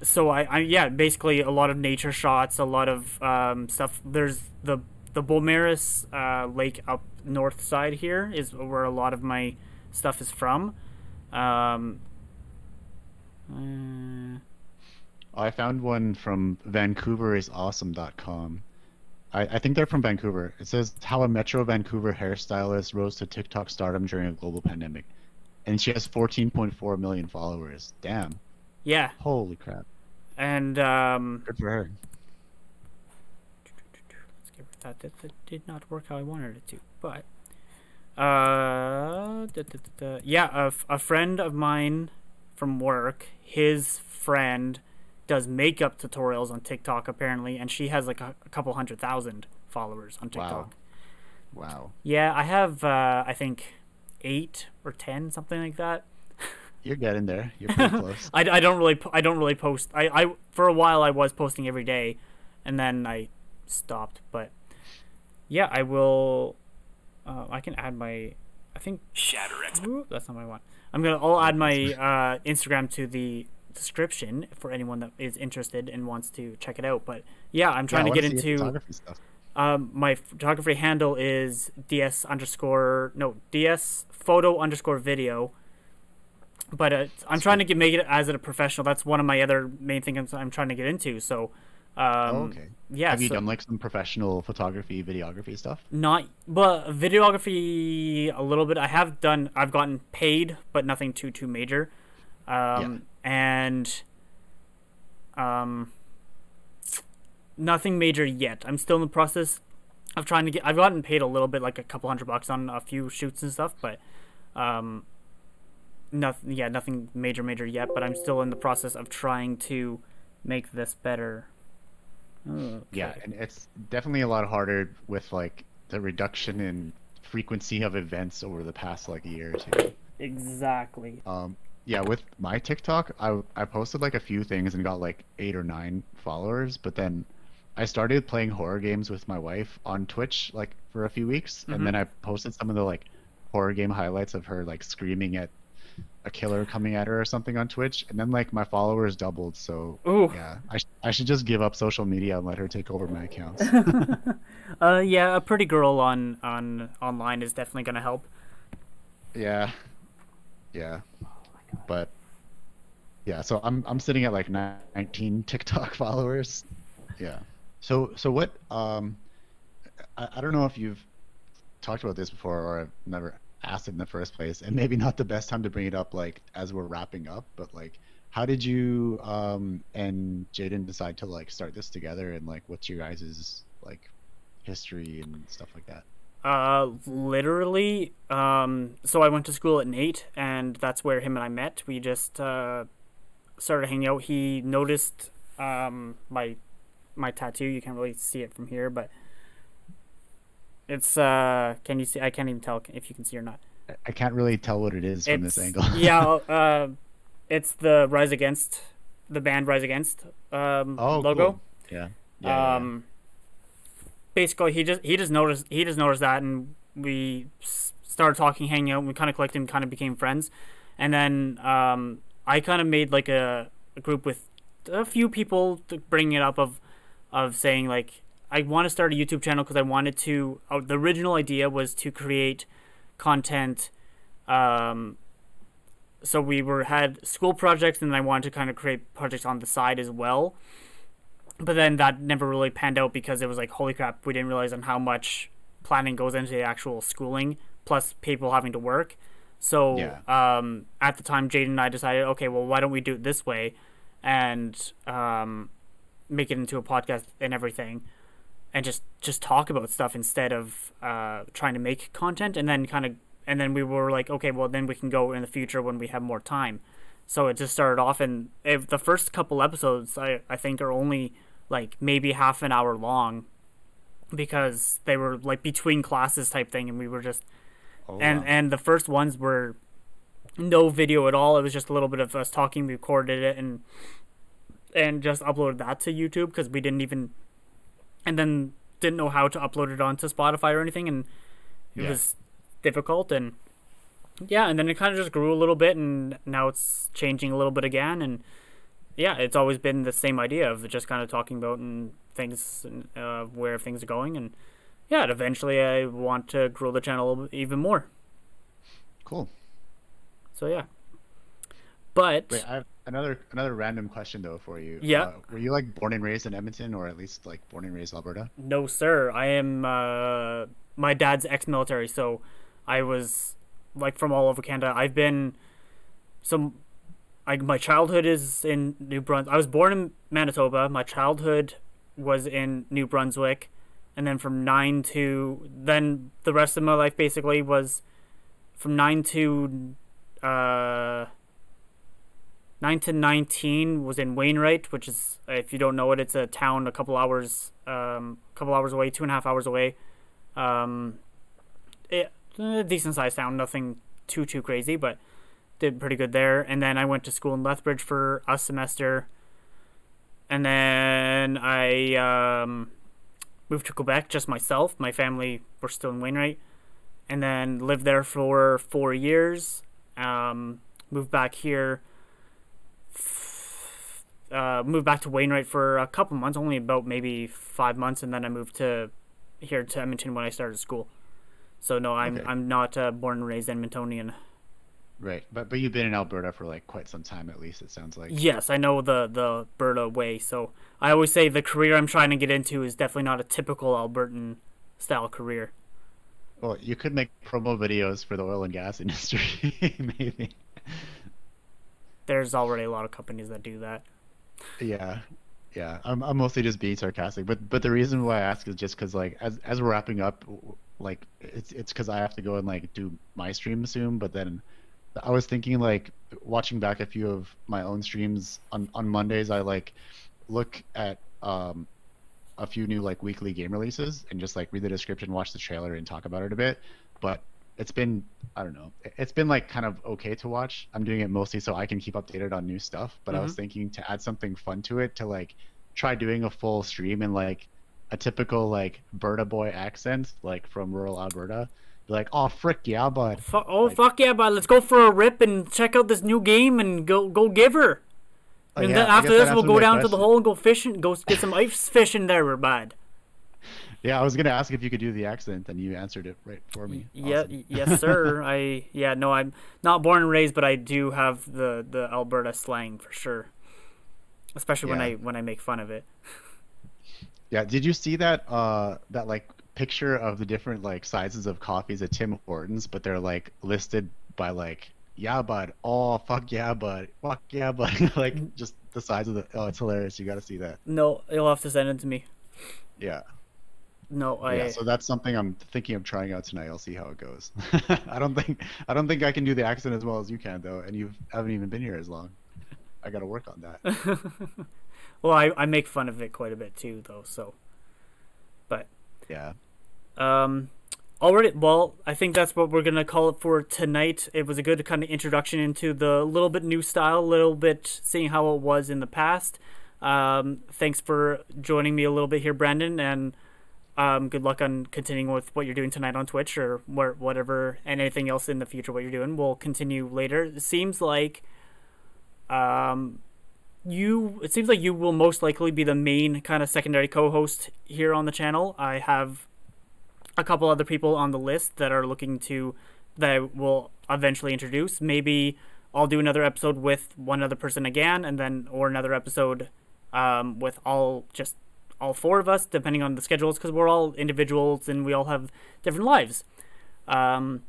so I, I yeah basically a lot of nature shots a lot of um, stuff there's the the Beaumaris uh, lake up north side here is where a lot of my stuff is from um, uh, I found one from vancouverisawesome.com. I, I think they're from Vancouver. It says how a Metro Vancouver hairstylist rose to TikTok stardom during a global pandemic. And she has 14.4 million followers. Damn. yeah Holy crap. And um, Good for her. let's get rid of that. that. That did not work how I wanted it to. But, uh, da, da, da, yeah, a, a friend of mine from work, his friend does makeup tutorials on TikTok apparently, and she has like a, a couple hundred thousand followers on TikTok. Wow. Wow. Yeah, I have, uh, I think, eight or ten, something like that. You're getting there. You're pretty [LAUGHS] close. I, I don't really I don't really post. I, I for a while I was posting every day, and then I stopped. But yeah, I will. Uh, I can add my. I think Shatter Expert. Ooh, that's not what I want. I'm gonna. I'll add my [LAUGHS] uh, Instagram to the description for anyone that is interested and wants to check it out. But yeah, I'm trying Yeah, to get wanna see your into. photography stuff. Um, my photography handle is ds underscore no ds photo underscore video. But uh, I'm trying to get make it as a professional. That's one of my other main things I'm trying to get into. So, um, Oh, okay. yeah. Have you so done like some professional photography, videography stuff? not, but videography a little bit. I have done. I've gotten paid, but nothing too too major. Um, and um, nothing major yet. I'm still in the process of trying to get. I've gotten paid a little bit, like a couple hundred bucks on a few shoots and stuff, but um, nothing. Yeah, nothing major, major yet. But I'm still in the process of trying to make this better. Yeah, and it's definitely a lot harder with like the reduction in frequency of events over the past like a year or two. Exactly. Um, yeah, with my TikTok, I I posted like a few things and got like eight or nine followers, but then I started playing horror games with my wife on Twitch like for a few weeks, and then I posted some of the like horror game highlights of her like screaming at a killer coming at her or something on Twitch, and then like my followers doubled. So Ooh. yeah, I sh- I should just give up social media and let her take over my accounts. [LAUGHS] Uh, yeah, a pretty girl on on online is definitely gonna help. Yeah. Yeah. But yeah, so I'm I'm sitting at like 19 TikTok [LAUGHS] followers. Yeah. So so what? Um, I, I don't know if you've talked about this before or I've never asked in the first place, and maybe not the best time to bring it up like as we're wrapping up, but like how did you um and Jaden decide to like start this together and like what's your guys's like history and stuff like that? Uh, literally. Um, so I went to school at NAIT, and that's where him and I met. We just uh, started hanging out. He noticed um, my my tattoo. You can't really see it from here, but it's. Uh, can you see? I can't even tell if you can see or not. I can't really tell what it is from this angle. [LAUGHS] yeah, [LAUGHS] uh, it's the Rise Against, the band Rise Against um, oh, logo. cool. Yeah. Yeah, yeah. um, basically, he just he just noticed he just noticed that, and we started talking, hanging out. And we kind of clicked and kind of became friends. And then um, I kind of made like a, a group with a few people to bring it up of of saying like I want to start a YouTube channel because I wanted to. Uh, the original idea was to create content. Um, so we were had school projects, and I wanted to kind of create projects on the side as well but then that never really panned out because it was like holy crap we didn't realize on how much planning goes into the actual schooling plus people having to work so Yeah. um, at the time jaden and i decided okay well why don't we do it this way and um, make it into a podcast and everything and just just talk about stuff instead of uh, trying to make content and then kind of and then we were like okay well then we can go in the future when we have more time so it just started off and if the first couple episodes I, I think are only like maybe half an hour long because they were like between classes type thing and we were just Oh, and wow. and the first ones were no video at all it was just a little bit of us talking we recorded it and and just uploaded that to youtube because we didn't even and then didn't know how to upload it onto spotify or anything and it Yeah. was difficult and yeah and then it kind of just grew a little bit and now it's changing a little bit again and yeah it's always been the same idea of just kind of talking about and things and uh, where things are going and yeah and eventually i want to grow the channel even more cool. so yeah but Wait, I have another another random question though for you. Yeah. Uh, were you like born and raised in Edmonton, or at least like born and raised Alberta? no sir i am uh, my dad's ex-military so i was like from all over canada i've been so I, my childhood is in new brunswick i was born in manitoba my childhood was in new brunswick and then from 9 to then the rest of my life basically was from 9 to uh 9 to 19 was in Wainwright, which is, if you don't know it, it's a town a couple hours, um, couple hours away, two and a half hours away. Um, it, a decent sized town, nothing too too crazy, but did pretty good there. And then I went to school in Lethbridge for a semester, and then I um, moved to Quebec just myself. My family were still in Wainwright, and then lived there for four years. Um, moved back here uh, moved back to Wainwright for a couple months, only about maybe five months, and then I moved to here to Edmonton when I started school. So no, I'm Okay. I'm not uh, born and raised Edmontonian. Right, but but you've been in Alberta for like quite some time at least. It sounds like. Yes, I know the the Alberta way. So I always say the career I'm trying to get into is definitely not a typical Albertan style career. Well, you could make promo videos for the oil and gas [LAUGHS] industry, maybe. There's already a lot of companies that do that. Yeah, yeah. I'm I'm mostly just being sarcastic, but but the reason why I ask is just because like as as we're wrapping up, like it's it's because I have to go and like do my stream soon. But then I was thinking like watching back a few of my own streams on on Mondays. I like look at um a few new like weekly game releases and just like read the description, watch the trailer, and talk about it a bit. But it's been I don't know. it- It's been like kind of okay to watch. I'm doing it mostly so I can keep updated on new stuff. But I was mm-hmm. thinking to add something fun to it to like try doing a full stream in like a typical like Berta boy accent, like from rural Alberta. Be like, oh frick yeah, bud. Fu- oh Like- fuck yeah, but let's go for a rip and check out this new game and go go give her. Oh, and yeah, then after this, we'll go down to the hole and go fishing. Go get some ice fishing there, bud. Yeah, I was gonna ask if you could do the accent, and you answered it right for me. Yeah, Awesome. yes, sir. [LAUGHS] I yeah, no, I'm not born and raised, but I do have the the Alberta slang for sure. Especially when I when I make fun of it. Yeah, did you see that uh that like picture of the different like sizes of coffees at Tim Hortons, but they're like listed by like yeah bud, oh fuck yeah bud, fuck yeah bud, [LAUGHS] like just the size of the oh it's hilarious. You got to see that. No, you'll have to send it to me. Yeah. No, I. Yeah, so that's something I'm thinking of trying out tonight. I'll see how it goes. [LAUGHS] I don't think I don't think I can do the accent as well as you can though, and you haven't even been here as long. I got to work on that. [LAUGHS] well, I, I make fun of it quite a bit too, though. So, but yeah. Um, already. Well, I think that's what we're gonna call it for tonight. It was a good kind of introduction into the little bit new style, a little bit seeing how it was in the past. Um, thanks for joining me a little bit here, Brandon, and um, good luck on continuing with what you're doing tonight on Twitch or whatever, and anything else in the future. What you're doing, we'll continue later. It seems like um, you it seems like you will most likely be the main kind of secondary co-host here on the channel. I have a couple other people on the list that are looking to that I will eventually introduce. Maybe I'll do another episode with one other person again, and then or another episode um, with all just all four of us, depending on the schedules, because we're all individuals and we all have different lives. Um,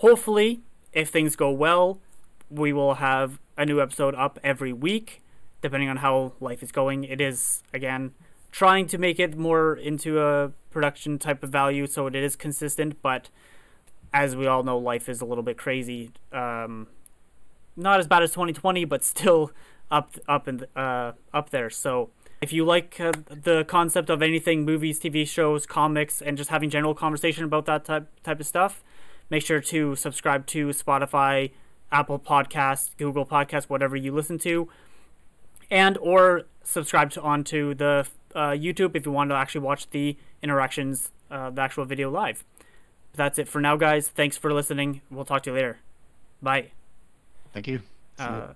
hopefully, if things go well, we will have a new episode up every week, depending on how life is going. It is, again, trying to make it more into a production type of value so it is consistent, but as we all know, life is a little bit crazy. Um, not as bad as 2020, but still up up and uh, up there. So if you like uh, the concept of anything, movies, TV shows, comics, and just having general conversation about that type type of stuff, make sure to subscribe to Spotify, Apple Podcasts, Google Podcasts, whatever you listen to, and or subscribe to onto the uh, YouTube if you want to actually watch the interactions, uh, the actual video live. That's it for now, guys. Thanks for listening. We'll talk to you later. Bye. Thank you. Uh,